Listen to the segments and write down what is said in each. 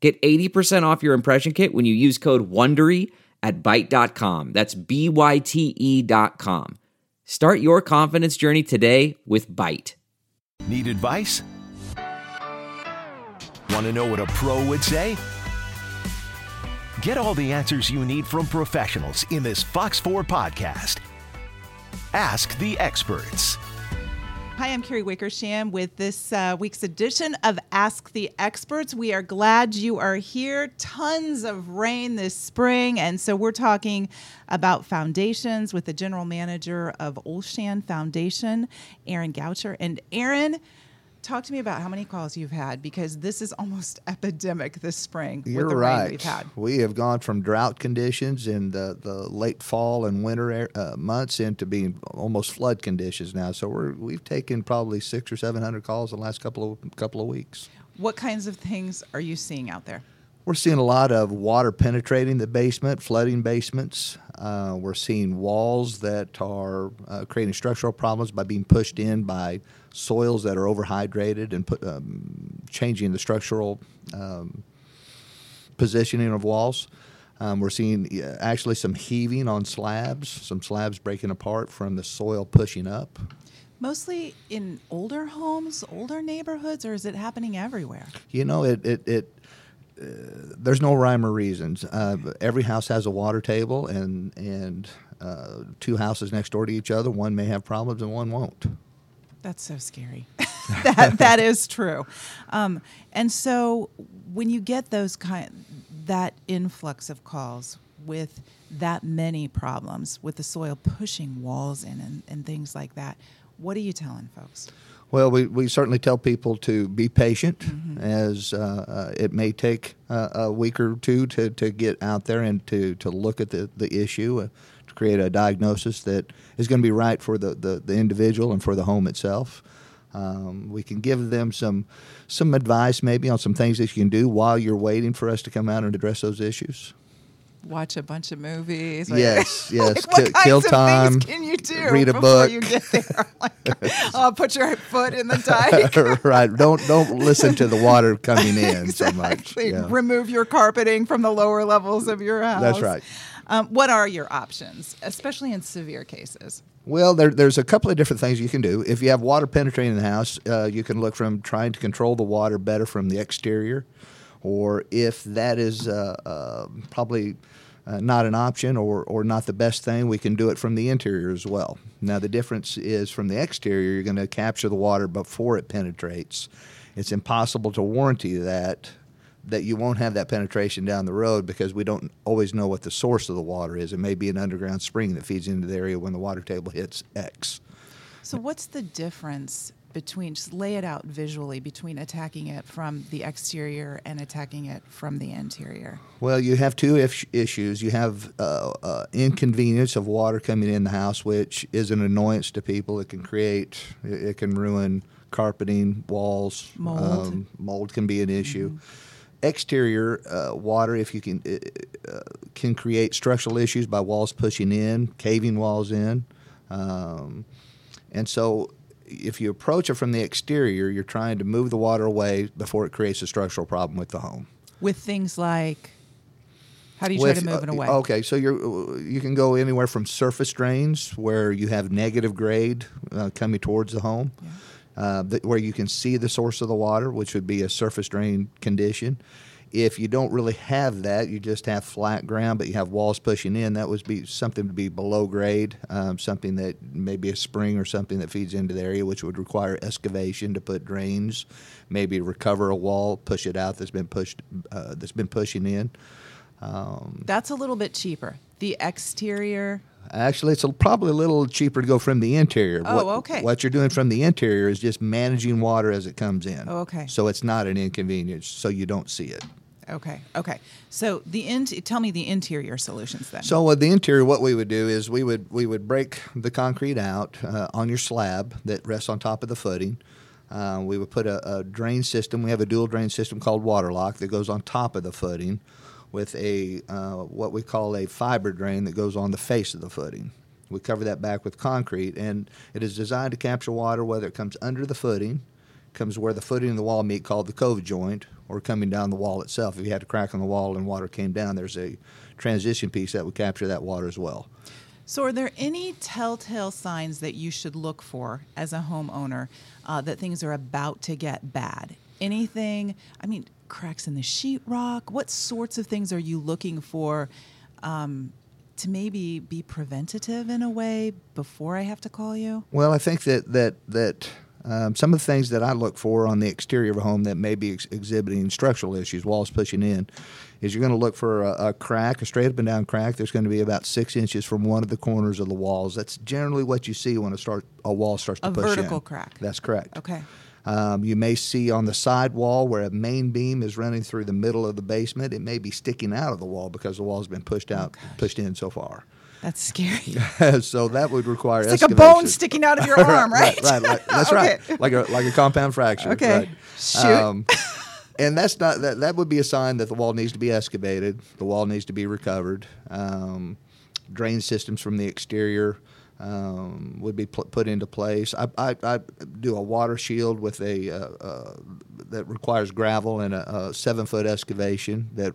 Get 80% off your impression kit when you use code WONDERY at Byte.com. That's B-Y-T-E dot com. Start your confidence journey today with Byte. Need advice? Want to know what a pro would say? Get all the answers you need from professionals in this Fox 4 podcast. Ask the experts. Hi, I'm Carrie Wickersham with this uh, week's edition of Ask the Experts. We are glad you are here. Tons of rain this spring, and so we're talking about foundations with the general manager of Olshan Foundation, Aaron Goucher. And Aaron, talk to me about how many calls you've had because this is almost epidemic this spring You're with the right. rain we've had. We have gone from drought conditions in the, the late fall and winter uh, months into being almost flood conditions now. So we're we've taken probably six or seven hundred calls in the last couple of couple of weeks. What kinds of things are you seeing out there? We're seeing a lot of water penetrating the basement, flooding basements. Uh, we're seeing walls that are uh, creating structural problems by being pushed in by soils that are overhydrated and put, um, changing the structural um, positioning of walls. Um, we're seeing uh, actually some heaving on slabs, some slabs breaking apart from the soil pushing up. Mostly in older homes, older neighborhoods, or is it happening everywhere? You know, it it, it there's no rhyme or reasons. Uh, every house has a water table, and and uh, two houses next door to each other, one may have problems and one won't. That's so scary. that that is true. Um, and so when you get those kind that influx of calls with that many problems with the soil pushing walls in and, and things like that, what are you telling folks? Well, we, we certainly tell people to be patient, as uh, uh, it may take uh, a week or two to, to get out there and to, to look at the, the issue, uh, to create a diagnosis that is going to be right for the, the, the individual and for the home itself. Um, we can give them some some advice, maybe on some things that you can do while you're waiting for us to come out and address those issues. Watch a bunch of movies. Yes, yes. Like, what Ki- kinds kill time, can you do read a book. you get there? Like, uh, put your foot in the dike. right. Don't don't listen to the water coming in so much. Yeah. Remove your carpeting from the lower levels of your house. That's right. Um, what are your options, especially in severe cases? Well, there, there's a couple of different things you can do. If you have water penetrating the house, uh, you can look from trying to control the water better from the exterior, or if that is uh, uh, probably uh, not an option or, or not the best thing, we can do it from the interior as well. Now, the difference is from the exterior, you're going to capture the water before it penetrates. It's impossible to warranty that that you won't have that penetration down the road because we don't always know what the source of the water is. It may be an underground spring that feeds into the area when the water table hits X. So, what's the difference between, just lay it out visually, between attacking it from the exterior and attacking it from the interior? Well, you have two if- issues. You have uh, uh, inconvenience of water coming in the house, which is an annoyance to people. It can create, it, it can ruin carpeting, walls. Mold. Um, mold can be an issue. Exterior uh, water, if you can, uh, can create structural issues by walls pushing in, caving walls in. Um, and so, if you approach it from the exterior, you're trying to move the water away before it creates a structural problem with the home. With things like, how do you try to move it uh, away? Okay, so you're you can go anywhere from surface drains where you have negative grade uh, coming towards the home, uh, that, where you can see the source of the water, which would be a surface drain condition. If you don't really have that, you just have flat ground, but you have walls pushing in. That would be something to be below grade, um, something that maybe a spring or something that feeds into the area, which would require excavation to put drains, maybe recover a wall, push it out that's been pushed, uh, that's been pushing in. Um, That's a little bit cheaper. The exterior, Actually, it's a, probably a little cheaper to go from the interior. Oh, what, okay. What you're doing from the interior is just managing water as it comes in. Oh, okay. So it's not an inconvenience, so you don't see it. Okay. Okay. So the in- tell me the interior solutions then. So with the interior, what we would do is we would we would break the concrete out uh, on your slab that rests on top of the footing. Uh, we would put a, a, drain system. We have a dual drain system called Waterlock that goes on top of the footing, with a uh, what we call a fiber drain that goes on the face of the footing. We cover that back with concrete, and it is designed to capture water whether it comes under the footing, comes where the footing and the wall meet, called the cove joint, or coming down the wall itself. If you had a crack in the wall and water came down, there's a transition piece that would capture that water as well. So, are there any telltale signs that you should look for as a homeowner uh, that things are about to get bad? Anything? I mean, cracks in the sheetrock. What sorts of things are you looking for um, to maybe be preventative in a way before I have to call you? Well, I think that that that um, some of the things that I look for on the exterior of a home that may be ex- exhibiting structural issues, walls pushing in, is you're going to look for a, a, crack, a straight up and down crack. There's going to be about six inches from one of the corners of the walls. That's generally what you see when a start a wall starts to a push in. A vertical crack. That's correct. Okay. Um, you may see on the side wall where a main beam is running through the middle of the basement. It may be sticking out of the wall because the wall has been pushed out, oh, pushed in so far. That's scary. so that would require it's excavation. like a bone sticking out of your arm, right? right, right, right. That's okay. right. Like a like a compound fracture. Okay. Right. Shoot. Um, and that's not that. That would be a sign that the wall needs to be excavated. The wall needs to be recovered. Um, drain systems from the exterior um, would be pl- put into place. I, I, I, do a water shield with a uh, uh, that requires gravel and a, a seven foot excavation that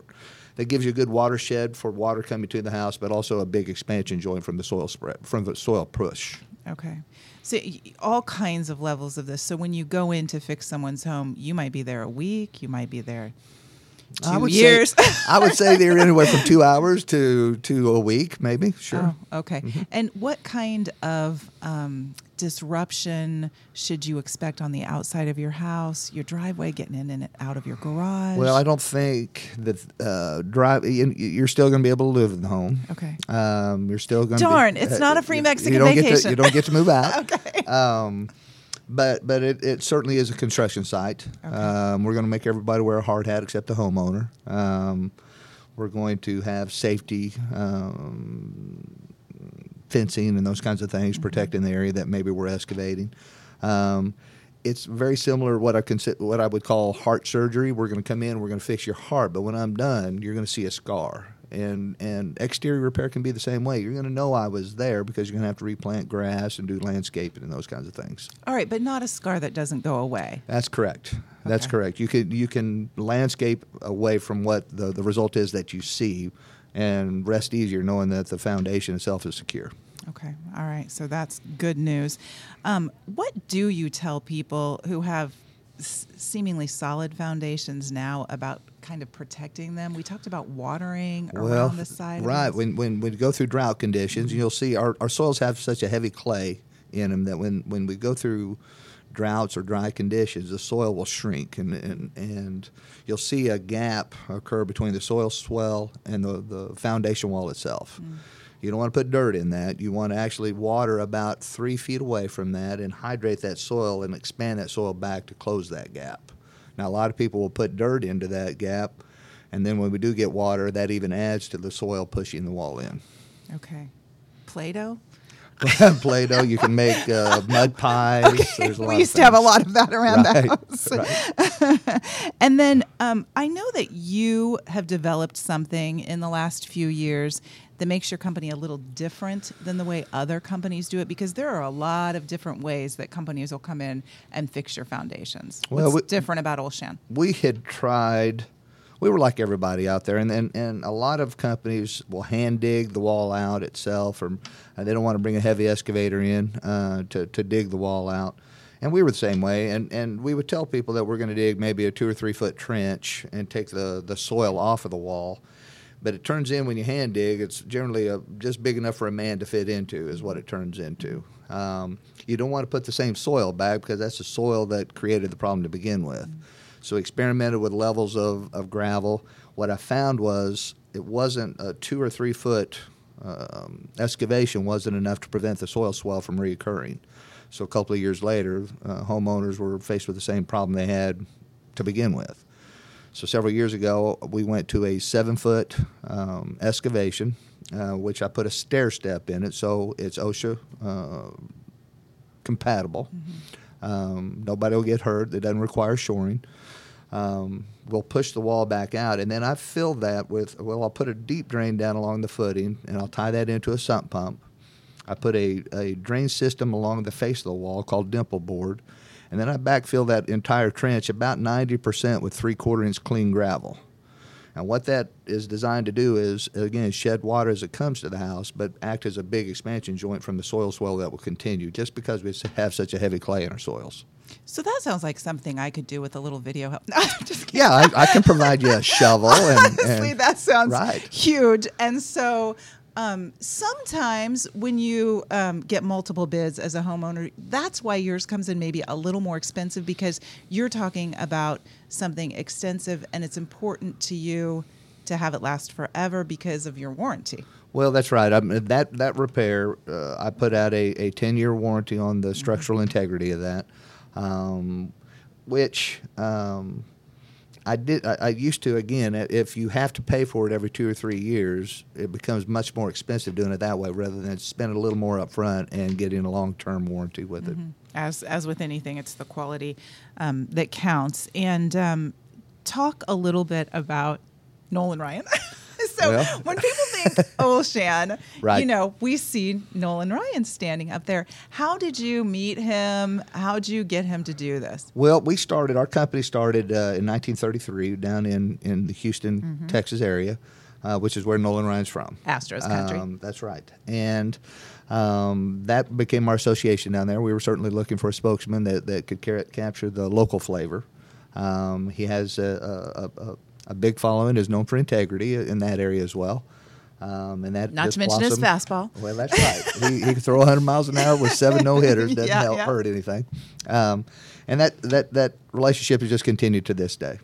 that gives you a good watershed for water coming to the house, but also a big expansion joint from the soil spread from the soil push. Okay. So all kinds of levels of this. So when you go in to fix someone's home, you might be there a week, you might be there two I would years. Say, I would say they're anywhere from two hours to to a week, maybe. Sure. Oh, okay. Mm-hmm. And what kind of um, disruption should you expect on the outside of your house, your driveway, getting in and out of your garage? Well, I don't think that uh, drive. You're still going to be able to live in the home. Okay. Um, you're still going. Darn! Be, it's uh, not a free Mexican you don't vacation. Get to, you don't get to move out. okay. Um, but but it, it certainly is a construction site. Okay. Um, we're going to make everybody wear a hard hat except the homeowner. Um, we're going to have safety um, fencing and those kinds of things mm-hmm. protecting the area that maybe we're excavating. Um, it's very similar to what I consider what I would call heart surgery. We're going to come in, we're going to fix your heart, but when I'm done, you're going to see a scar and and exterior repair can be the same way. You're going to know I was there because you're going to have to replant grass and do landscaping and those kinds of things. All right, but not a scar that doesn't go away. That's correct. That's correct. You can you can landscape away from what the the result is that you see, and rest easier knowing that the foundation itself is secure. Okay. All right. So that's good news. Um, what do you tell people who have seemingly solid foundations now about kind of protecting them? We talked about watering well, around the side. Right. When, when we go through drought conditions, mm-hmm. you'll see our, our soils have such a heavy clay in them that when, when we go through droughts or dry conditions, the soil will shrink and, and, and you'll see a gap occur between the soil swell and the, the foundation wall itself. Mm. You don't want to put dirt in that. You want to actually water about three feet away from that and hydrate that soil and expand that soil back to close that gap. Now, a lot of people will put dirt into that gap, and then when we do get water, that even adds to the soil pushing the wall in. Okay. Play Doh? Play Doh, you can make uh, mud pies. Okay. we used to have a lot of that around right. the house. Right. and then um, I know that you have developed something in the last few years that makes your company a little different than the way other companies do it? Because there are a lot of different ways that companies will come in and fix your foundations. Well, What's we, different about Olshan? We had tried. We were like everybody out there, and, and and a lot of companies will hand dig the wall out itself, or they don't want to bring a heavy excavator in uh, to to dig the wall out. And we were the same way, and, and we would tell people that we're going to dig maybe a two or three foot trench and take the, the soil off of the wall but it turns in when you hand dig. It's generally a, just big enough for a man to fit into, is what it turns into. Um, you don't want to put the same soil back because that's the soil that created the problem to begin with. So experimented with levels of, of gravel. What I found was it wasn't a two or three foot um, excavation wasn't enough to prevent the soil swell from reoccurring. So a couple of years later, uh, homeowners were faced with the same problem they had to begin with. So several years ago, we went to a seven foot um, excavation, uh, which I put a stair step in it, so it's OSHA uh, compatible. Um, nobody will get hurt. It doesn't require shoring. Um, we'll push the wall back out, and then I fill that with well, I'll put a deep drain down along the footing, and I'll tie that into a sump pump. I put a, a drain system along the face of the wall called dimple board, and then I backfill that entire trench about 90% with three quarter inch clean gravel. And what that is designed to do is, again, shed water as it comes to the house, but act as a big expansion joint from the soil swell that will continue just because we have such a heavy clay in our soils. So that sounds like something I could do with a little video help. No. Yeah, I, I can provide you a shovel. And, Honestly, and- that sounds right. huge. And so um, sometimes when you um, get multiple bids as a homeowner, that's why yours comes in maybe a little more expensive because you're talking about something extensive and it's important to you to have it last forever because of your warranty. Well, that's right. I mean, that that repair, uh, I put out a, a ten year warranty on the structural integrity of that, um, which um, I did. I, I used to again. If you have to pay for it every two or three years, it becomes much more expensive doing it that way rather than spend a little more up front and getting a long term warranty with it. as as with anything, it's the quality um, that counts. And um, talk a little bit about Nolan Ryan. so Well- when people think Olshan, you know, we see Nolan Ryan standing up there. How did you meet him? How did you get him to do this? Well, we started. Our company started uh, in 1933 down in in the Houston, Texas area, uh, which is where Nolan Ryan's from. Astros country. Um, that's right, and um, that became our association down there. We were certainly looking for a spokesman that that could capture the local flavor. Um, he has a, a, a, a big following, is known for integrity in that area as well. Um, and that Not to mention his fastball. Well, that's right. he, he can throw 100 miles an hour with seven no hitters. Doesn't Yeah, help yeah. hurt anything. Um, and that, that, that relationship has just continued to this day.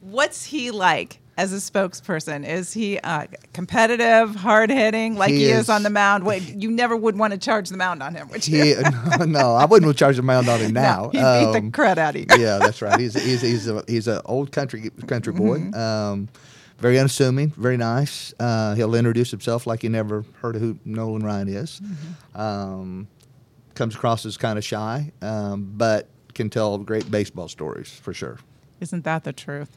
What's he like as a spokesperson? Is he uh, competitive, hard hitting, like he, He is, is- on the mound? Wait, you never would want to charge the mound on him, would you? He, no, I wouldn't charge the mound on him now. No, beat Um, the crud out of you. yeah, that's right. He's he's he's a he's an old country country boy. Mm-hmm. Um, very unassuming, very nice. Uh, he'll introduce himself like you never heard of who Nolan Ryan is. Mm-hmm. Um, comes across as kind of shy, um, but can tell great baseball stories for sure. Isn't that the truth?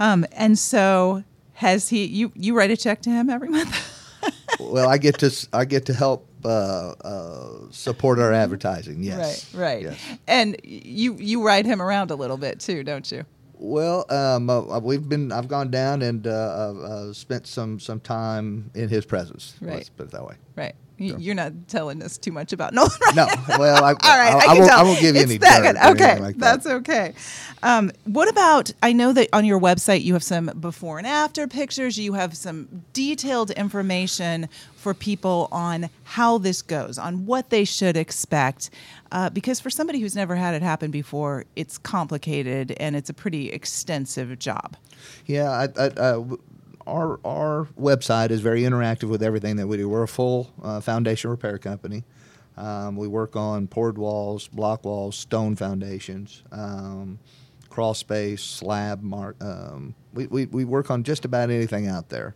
Um, and so has he? You you write a check to him every month? well, I get to I get to help uh, uh, support our advertising. Yes, Right, right. Yes. And you you ride him around a little bit too, don't you? Well, um, uh, we've been. I've gone down and uh, uh, uh, spent some some time in his presence. Right. Let's put it that way. Right. You- You're not telling us too much about Nolan. No, well, I, All right, I, I, I won't. I won't give you It's any that dirt Okay, like that. that's okay. Um, what about? I know that on your website you have some before and after pictures. You have some detailed information for people on how this goes, on what they should expect. Uh, because for somebody who's never had it happen before, it's complicated and it's a pretty extensive job. Yeah, I, I, uh, our our website is very interactive with everything that we do. We're a full uh, foundation repair company. Um, we work on poured walls, block walls, stone foundations, um, crawl space, slab mark. Um, we, we, we work on just about anything out there.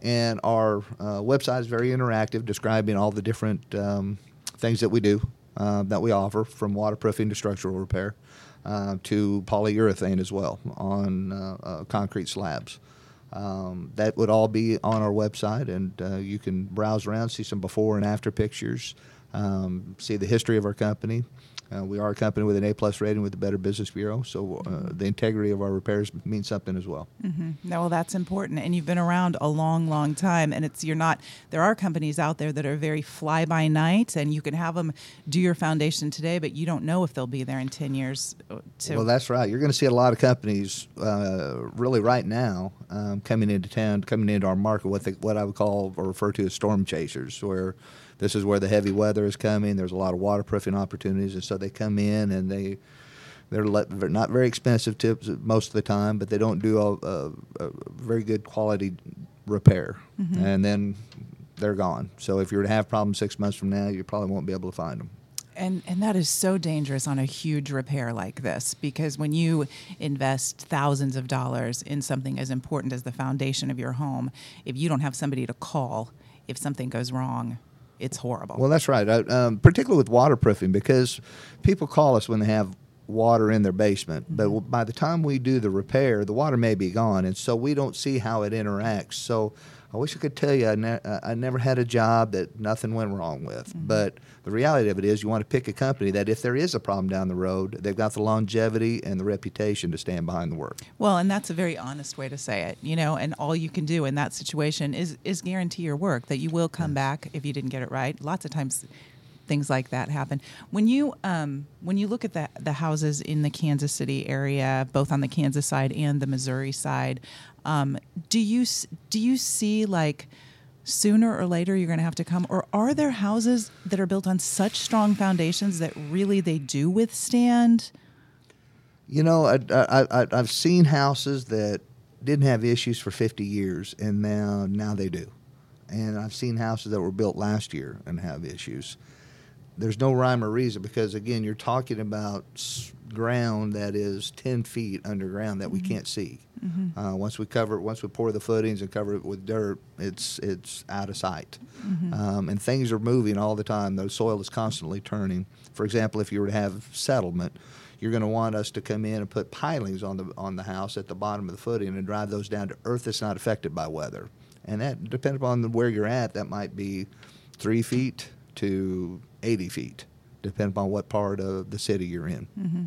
And our uh, website is very interactive, describing all the different um, things that we do, uh, that we offer, from waterproofing to structural repair uh, to polyurethane as well on uh, uh, concrete slabs. Um, that would all be on our website, and uh, you can browse around, see some before and after pictures, um, see the history of our company. Uh, we are a company with an A plus rating with the Better Business Bureau, so uh, the integrity of our repairs means something as well. No, well, that's important, and you've been around a long, long time. And it's you're not. There are companies out there that are very fly by night, and you can have them do your foundation today, but you don't know if they'll be there in ten years. uh, To Well, that's right. You're going to see a lot of companies, uh, really right now, um, coming into town, coming into our market, what they, what I would call or refer to as storm chasers, where this is where the heavy weather is coming. There's a lot of waterproofing opportunities, and so they come in and they they're, let, not very expensive tips most of the time, but they don't do a, a, a very good quality repair, mm-hmm. and then they're gone. So if you're to have problems six months from now, you probably won't be able to find them. And and that is so dangerous on a huge repair like this because when you invest thousands of dollars in something as important as the foundation of your home, if you don't have somebody to call if something goes wrong, it's horrible. Well, that's right. I, um, particularly with waterproofing, because people call us when they have water in their basement, but by the time we do the repair, the water may be gone, and so we don't see how it interacts. So I wish I could tell you I, ne- I never had a job that nothing went wrong with. Mm-hmm. But the reality of it is, you want to pick a company that if there is a problem down the road, they've got the longevity and the reputation to stand behind the work. Well, and that's a very honest way to say it, you know. And all you can do in that situation is is guarantee your work that you will come back if you didn't get it right. Lots of times things like that happen. When you um, when you look at the the houses in the Kansas City area, both on the Kansas side and the Missouri side, um, do you do you see like sooner or later you're going to have to come, or are there houses that are built on such strong foundations that really they do withstand? You know, I, I, I, I've seen houses that didn't have issues for 50 years, and now now they do. And I've seen houses that were built last year and have issues there's no rhyme or reason because again, you're talking about ground that is 10 feet underground that mm-hmm. we can't see. Mm-hmm. Uh, once we cover it, once we pour the footings and cover it with dirt, it's it's out of sight. Mm-hmm. Um, and things are moving all the time. The soil is constantly turning. For example, if you were to have settlement, you're going to want us to come in and put pilings on the on the house at the bottom of the footing and drive those down to earth that's not affected by weather. And that, depending upon where you're at, that might be three feet to 80 feet, depending on what part of the city you're in. Mm-hmm.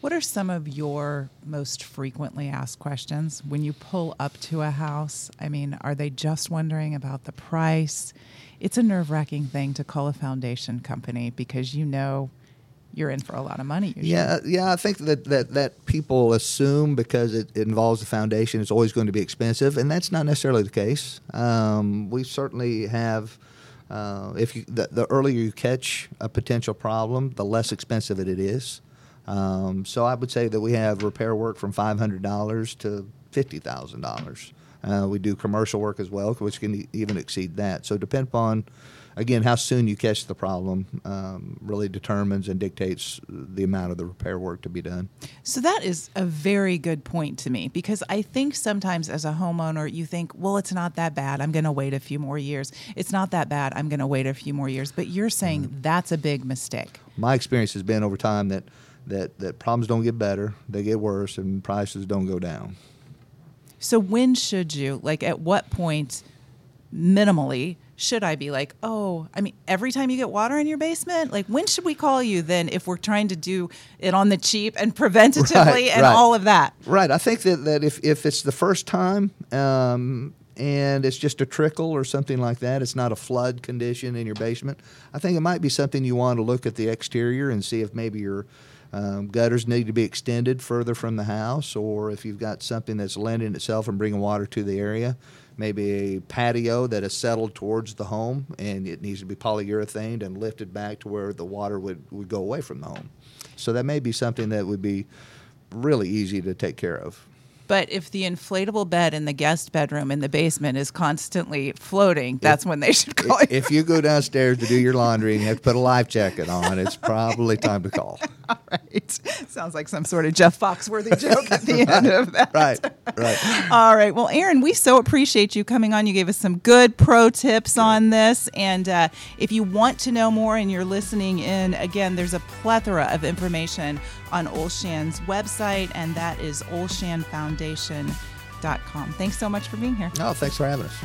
What are some of your most frequently asked questions when you pull up to a house? I mean, are they just wondering about the price? It's a nerve wracking thing to call a foundation company because you know you're in for a lot of money. Usually. Yeah, yeah. I think that, that, that people assume because it, it, involves the foundation, it's always going to be expensive, and that's not necessarily the case. Um, we certainly have uh, if you, the, the, earlier you catch a potential problem, the less expensive it is. Um, so I would say that we have repair work from $500 to $50,000. Uh, we do commercial work as well, which can even exceed that. So depend upon again, how soon you catch the problem um, really determines and dictates the amount of the repair work to be done. So that is a very good point to me because I think sometimes as a homeowner, you think, well, it's not that bad. I'm going to wait a few more years. It's not that bad. I'm going to wait a few more years. But you're saying mm-hmm. that's a big mistake. My experience has been over time that that that problems don't get better; they get worse, and prices don't go down. So when should you like? At what point, minimally? should I be like, oh, I mean, every time you get water in your basement, like when should we call you then if we're trying to do it on the cheap and preventatively right, and right. all of that? Right. I think that, that if, if it's the first time um, and it's just a trickle or something like that, it's not a flood condition in your basement, I think it might be something you want to look at the exterior and see if maybe your um, gutters need to be extended further from the house or if you've got something that's lending itself and bringing water to the area maybe a patio that is settled towards the home and it needs to be polyurethaned and lifted back to where the water would, would go away from the home. So that may be something that would be really easy to take care of. But if the inflatable bed in the guest bedroom in the basement is constantly floating, that's when they should call if, you. If you go downstairs to do your laundry and you have to put a life jacket on, it's probably time to call. All right. Sounds like some sort of Jeff Foxworthy joke at the end of that. Right, right. All right. Well, Aaron, we so appreciate you coming on. You gave us some good pro tips on this. And uh, if you want to know more and you're listening in, again, there's a plethora of information on Olshan's website, and that is olshanfoundation.com. Thanks so much for being here. No, thanks for having us.